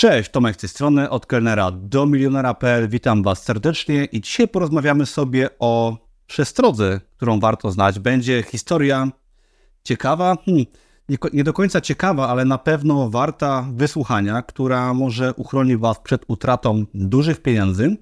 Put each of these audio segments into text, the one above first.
Cześć, Tomek z tej strony, od kelnera do milionera.pl. Witam Was serdecznie i dzisiaj porozmawiamy sobie o przestrodze, którą warto znać. Będzie historia ciekawa, hmm, nie, nie, do końca ciekawa, ale na pewno warta wysłuchania, która może uchroni Was przed utratą dużych pieniędzy.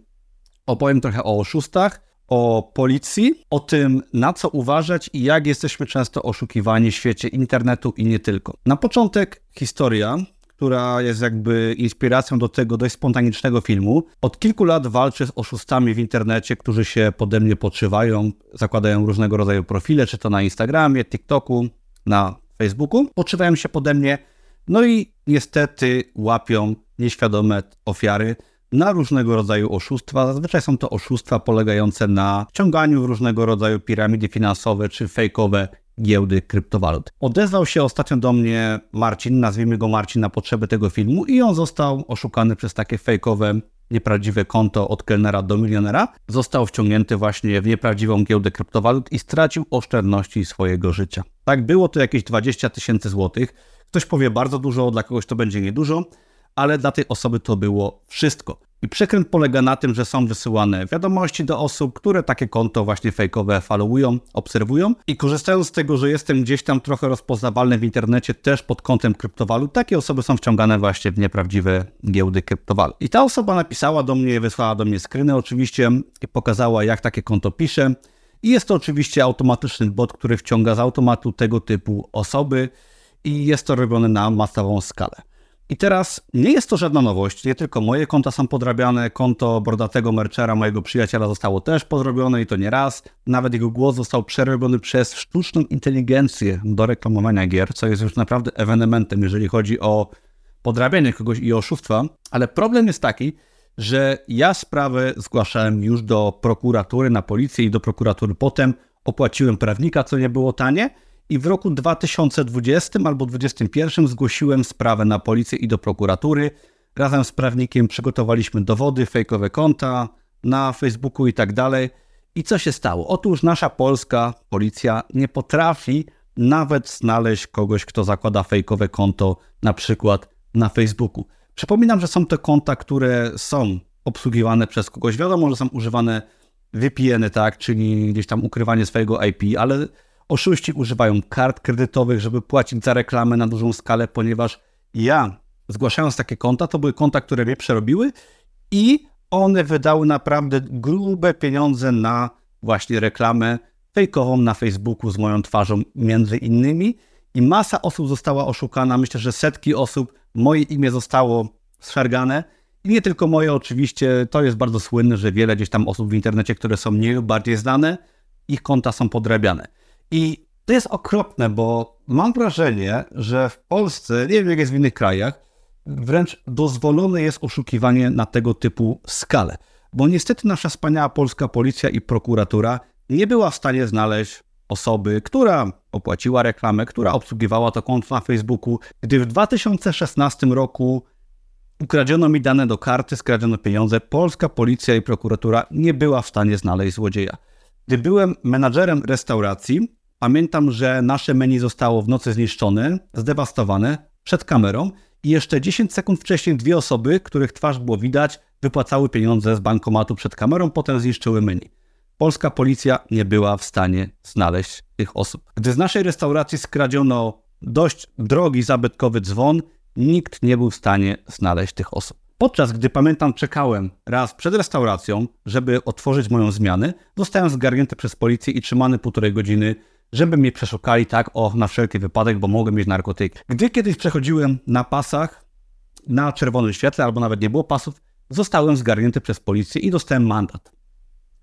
Opowiem trochę o oszustach, o policji, o tym, na co uważać i jak jesteśmy często oszukiwani w świecie internetu i nie tylko. Na początek historia, która jest jakby inspiracją do tego dość spontanicznego filmu. Od kilku lat walczę z oszustami w internecie, którzy się pode mnie podszywają, zakładają różnego rodzaju profile, czy to na Instagramie, TikToku, na Facebooku. Podszywają się pode mnie, no i niestety łapią nieświadome ofiary na różnego rodzaju oszustwa. Zazwyczaj są to oszustwa polegające na ciąganiu w różnego rodzaju piramidy finansowe czy fejkowe giełdy kryptowalut. Odezwał się ostatnio do mnie Marcin, nazwijmy go Marcin na potrzeby tego filmu i on został oszukany przez takie fejkowe nieprawdziwe konto od kelnera do milionera, został wciągnięty właśnie w nieprawdziwą giełdę kryptowalut i stracił oszczędności swojego życia. Tak, było to jakieś 20 tysięcy złotych. Ktoś powie bardzo dużo, dla kogoś to będzie niedużo, ale dla tej osoby to było wszystko. I przekręt polega na tym, że są wysyłane wiadomości do osób, które takie konto właśnie fejkowe followują, obserwują i korzystając z tego, że jestem gdzieś tam trochę rozpoznawalny w internecie też pod kątem kryptowalut, takie osoby są wciągane właśnie w nieprawdziwe giełdy kryptowalut. I ta osoba napisała do mnie, wysłała do mnie screeny oczywiście i pokazała jak takie konto pisze. I jest to oczywiście automatyczny bot, który wciąga z automatu tego typu osoby i jest to robione na masową skalę. I teraz nie jest to żadna nowość, nie tylko moje konta są podrabiane, konto bordatego merchera, mojego przyjaciela zostało też podrobione i to nie raz. Nawet jego głos został przerobiony przez sztuczną inteligencję do reklamowania gier, co jest już naprawdę ewenementem, jeżeli chodzi o podrabianie kogoś i oszustwa. Ale problem jest taki, że ja sprawę zgłaszałem już do prokuratury, na policję i do prokuratury potem. Opłaciłem prawnika, co nie było tanie i w roku 2020 albo 2021 zgłosiłem sprawę na policję i do prokuratury. Razem z prawnikiem przygotowaliśmy dowody, fejkowe konta na Facebooku i tak dalej. I co się stało? Otóż nasza polska policja nie potrafi nawet znaleźć kogoś, kto zakłada fejkowe konto, na przykład na Facebooku. Przypominam, że są to konta, które są obsługiwane przez kogoś. Wiadomo, że są używane VPN-y, tak, czyli gdzieś tam ukrywanie swojego IP, ale Oszuści używają kart kredytowych, żeby płacić za reklamę na dużą skalę, ponieważ ja, zgłaszając takie konta, to były konta, które mnie przerobiły i one wydały naprawdę grube pieniądze na właśnie reklamę fejkową na Facebooku z moją twarzą między innymi i masa osób została oszukana. Myślę, że setki osób, moje imię zostało zszargane i nie tylko moje oczywiście, to jest bardzo słynne, że wiele gdzieś tam osób w internecie, które są mniej lub bardziej znane, ich konta są podrabiane. I to jest okropne, bo mam wrażenie, że w Polsce, nie wiem jak jest w innych krajach, wręcz dozwolone jest oszukiwanie na tego typu skalę. Bo niestety nasza wspaniała polska policja i prokuratura nie była w stanie znaleźć osoby, która opłaciła reklamę, która obsługiwała to konto na Facebooku, gdy w 2016 roku ukradziono mi dane do karty, skradziono pieniądze, polska policja i prokuratura nie była w stanie znaleźć złodzieja. Gdy byłem menadżerem restauracji, Pamiętam, że nasze menu zostało w nocy zniszczone, zdewastowane przed kamerą i jeszcze 10 sekund wcześniej dwie osoby, których twarz było widać, wypłacały pieniądze z bankomatu przed kamerą, potem zniszczyły menu. Polska policja nie była w stanie znaleźć tych osób. Gdy z naszej restauracji skradziono dość drogi, zabytkowy dzwon, nikt nie był w stanie znaleźć tych osób. Podczas gdy pamiętam, czekałem raz przed restauracją, żeby otworzyć moją zmianę, zostałem zgarnięty przez policję i trzymany półtorej godziny żeby mnie przeszukali tak, o, na wszelki wypadek, bo mogłem mieć narkotyki. Gdy kiedyś przechodziłem na pasach, na czerwonym świetle, albo nawet nie było pasów, zostałem zgarnięty przez policję i dostałem mandat.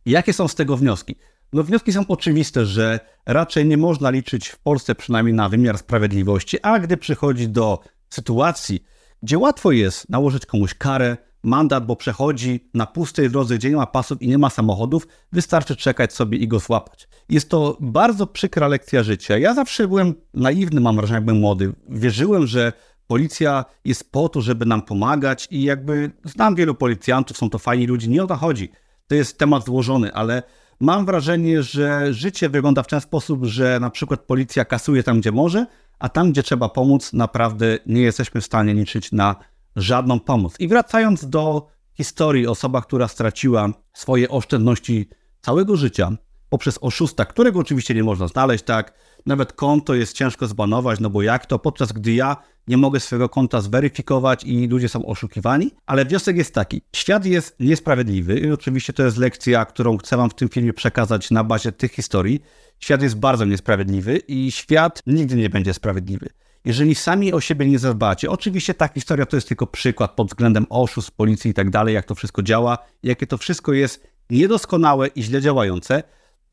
Jakie są z tego wnioski? No wnioski są oczywiste, że raczej nie można liczyć w Polsce przynajmniej na wymiar sprawiedliwości, a gdy przychodzi do sytuacji, gdzie łatwo jest nałożyć komuś karę, mandat, bo przechodzi na pustej drodze, gdzie nie ma pasów i nie ma samochodów, wystarczy czekać sobie i go złapać. Jest to bardzo przykra lekcja życia. Ja zawsze byłem naiwny, mam wrażenie, jak byłem młody. Wierzyłem, że policja jest po to, żeby nam pomagać i jakby znam wielu policjantów, są to fajni ludzie, nie o to chodzi. To jest temat złożony, ale mam wrażenie, że życie wygląda w ten sposób, że na przykład policja kasuje tam, gdzie może, a tam, gdzie trzeba pomóc, naprawdę nie jesteśmy w stanie liczyć na żadną pomoc. I wracając do historii osoba, która straciła swoje oszczędności całego życia poprzez oszusta, którego oczywiście nie można znaleźć, tak? Nawet konto jest ciężko zbanować, no bo jak to, podczas gdy ja nie mogę swojego konta zweryfikować i ludzie są oszukiwani, ale wniosek jest taki, świat jest niesprawiedliwy i oczywiście to jest lekcja, którą chcę wam w tym filmie przekazać na bazie tych historii. Świat jest bardzo niesprawiedliwy i świat nigdy nie będzie sprawiedliwy. Jeżeli sami o siebie nie zadbacie, oczywiście ta historia to jest tylko przykład pod względem oszustw, policji i tak dalej, jak to wszystko działa, jakie to wszystko jest niedoskonałe i źle działające.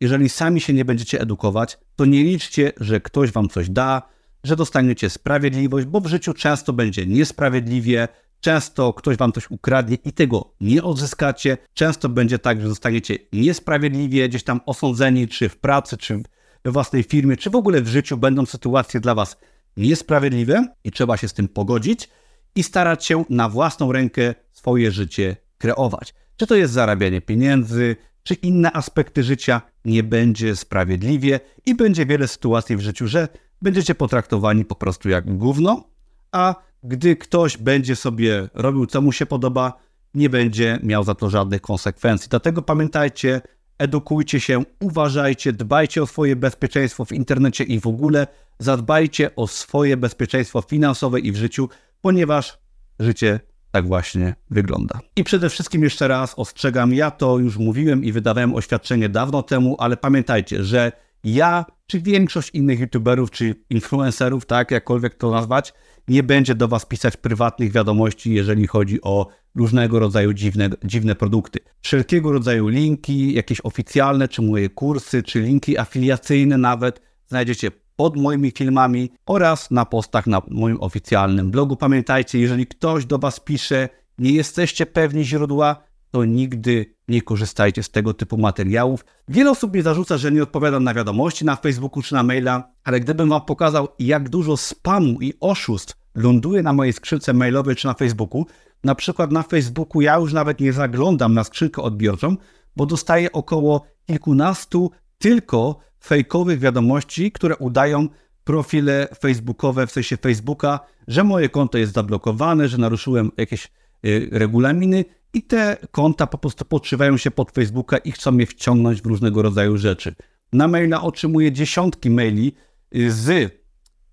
Jeżeli sami się nie będziecie edukować, to nie liczcie, że ktoś wam coś da, że dostaniecie sprawiedliwość, bo w życiu często będzie niesprawiedliwie, często ktoś wam coś ukradnie i tego nie odzyskacie. Często będzie tak, że zostaniecie niesprawiedliwie gdzieś tam osądzeni, czy w pracy, czy we własnej firmie, czy w ogóle w życiu będą sytuacje dla was niesprawiedliwe i trzeba się z tym pogodzić i starać się na własną rękę swoje życie kreować. Czy to jest zarabianie pieniędzy, czy inne aspekty życia, nie będzie sprawiedliwie i będzie wiele sytuacji w życiu, że będziecie potraktowani po prostu jak gówno, a gdy ktoś będzie sobie robił, co mu się podoba, nie będzie miał za to żadnych konsekwencji. Dlatego pamiętajcie, edukujcie się, uważajcie, dbajcie o swoje bezpieczeństwo w internecie i w ogóle zadbajcie o swoje bezpieczeństwo finansowe i w życiu, ponieważ życie tak właśnie wygląda. I przede wszystkim jeszcze raz ostrzegam, ja to już mówiłem i wydawałem oświadczenie dawno temu, ale pamiętajcie, że ja, czy większość innych youtuberów, czy influencerów, tak, jakkolwiek to nazwać, nie będzie do Was pisać prywatnych wiadomości, jeżeli chodzi o różnego rodzaju dziwne, dziwne produkty. Wszelkiego rodzaju linki, jakieś oficjalne, czy moje kursy, czy linki afiliacyjne nawet, znajdziecie pod moimi filmami oraz na postach na moim oficjalnym blogu. Pamiętajcie, jeżeli ktoś do Was pisze, nie jesteście pewni źródła, to nigdy nie korzystajcie z tego typu materiałów. Wiele osób mi zarzuca, że nie odpowiadam na wiadomości na Facebooku czy na maila, ale gdybym Wam pokazał, jak dużo spamu i oszustw ląduje na mojej skrzynce mailowej czy na Facebooku, na przykład na Facebooku ja już nawet nie zaglądam na skrzynkę odbiorczą, bo dostaję około kilkunastu tylko fejkowych wiadomości, które udają profile facebookowe, w sensie Facebooka, że moje konto jest zablokowane, że naruszyłem jakieś y, regulaminy i te konta po prostu podszywają się pod Facebooka i chcą mnie wciągnąć w różnego rodzaju rzeczy. Na maila otrzymuję dziesiątki maili y, z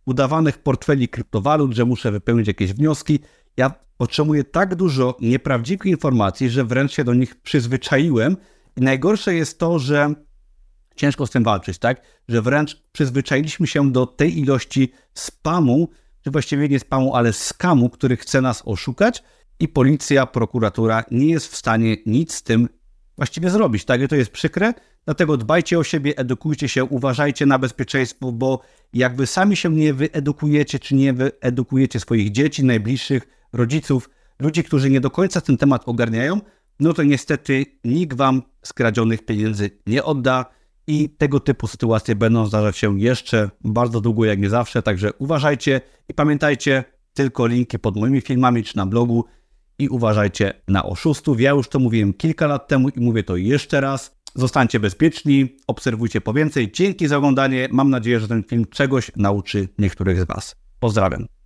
udawanych portfeli kryptowalut, że muszę wypełnić jakieś wnioski. Ja otrzymuję tak dużo nieprawdziwych informacji, że wręcz się do nich przyzwyczaiłem. I najgorsze jest to, że ciężko z tym walczyć, tak? Że wręcz przyzwyczailiśmy się do tej ilości spamu, czy właściwie nie spamu, ale skamu, który chce nas oszukać i policja, prokuratura nie jest w stanie nic z tym właściwie zrobić. Tak, I to jest przykre, dlatego dbajcie o siebie, edukujcie się, uważajcie na bezpieczeństwo, bo jak wy sami się nie wyedukujecie, czy nie wyedukujecie swoich dzieci, najbliższych, rodziców, ludzi, którzy nie do końca ten temat ogarniają, no to niestety nikt wam skradzionych pieniędzy nie odda i tego typu sytuacje będą zdarzać się jeszcze bardzo długo, jak nie zawsze, także uważajcie i pamiętajcie, tylko linki pod moimi filmami czy na blogu i uważajcie na oszustów. Ja już to mówiłem kilka lat temu i mówię to jeszcze raz. Zostańcie bezpieczni, obserwujcie po więcej. Dzięki za oglądanie. Mam nadzieję, że ten film czegoś nauczy niektórych z Was. Pozdrawiam.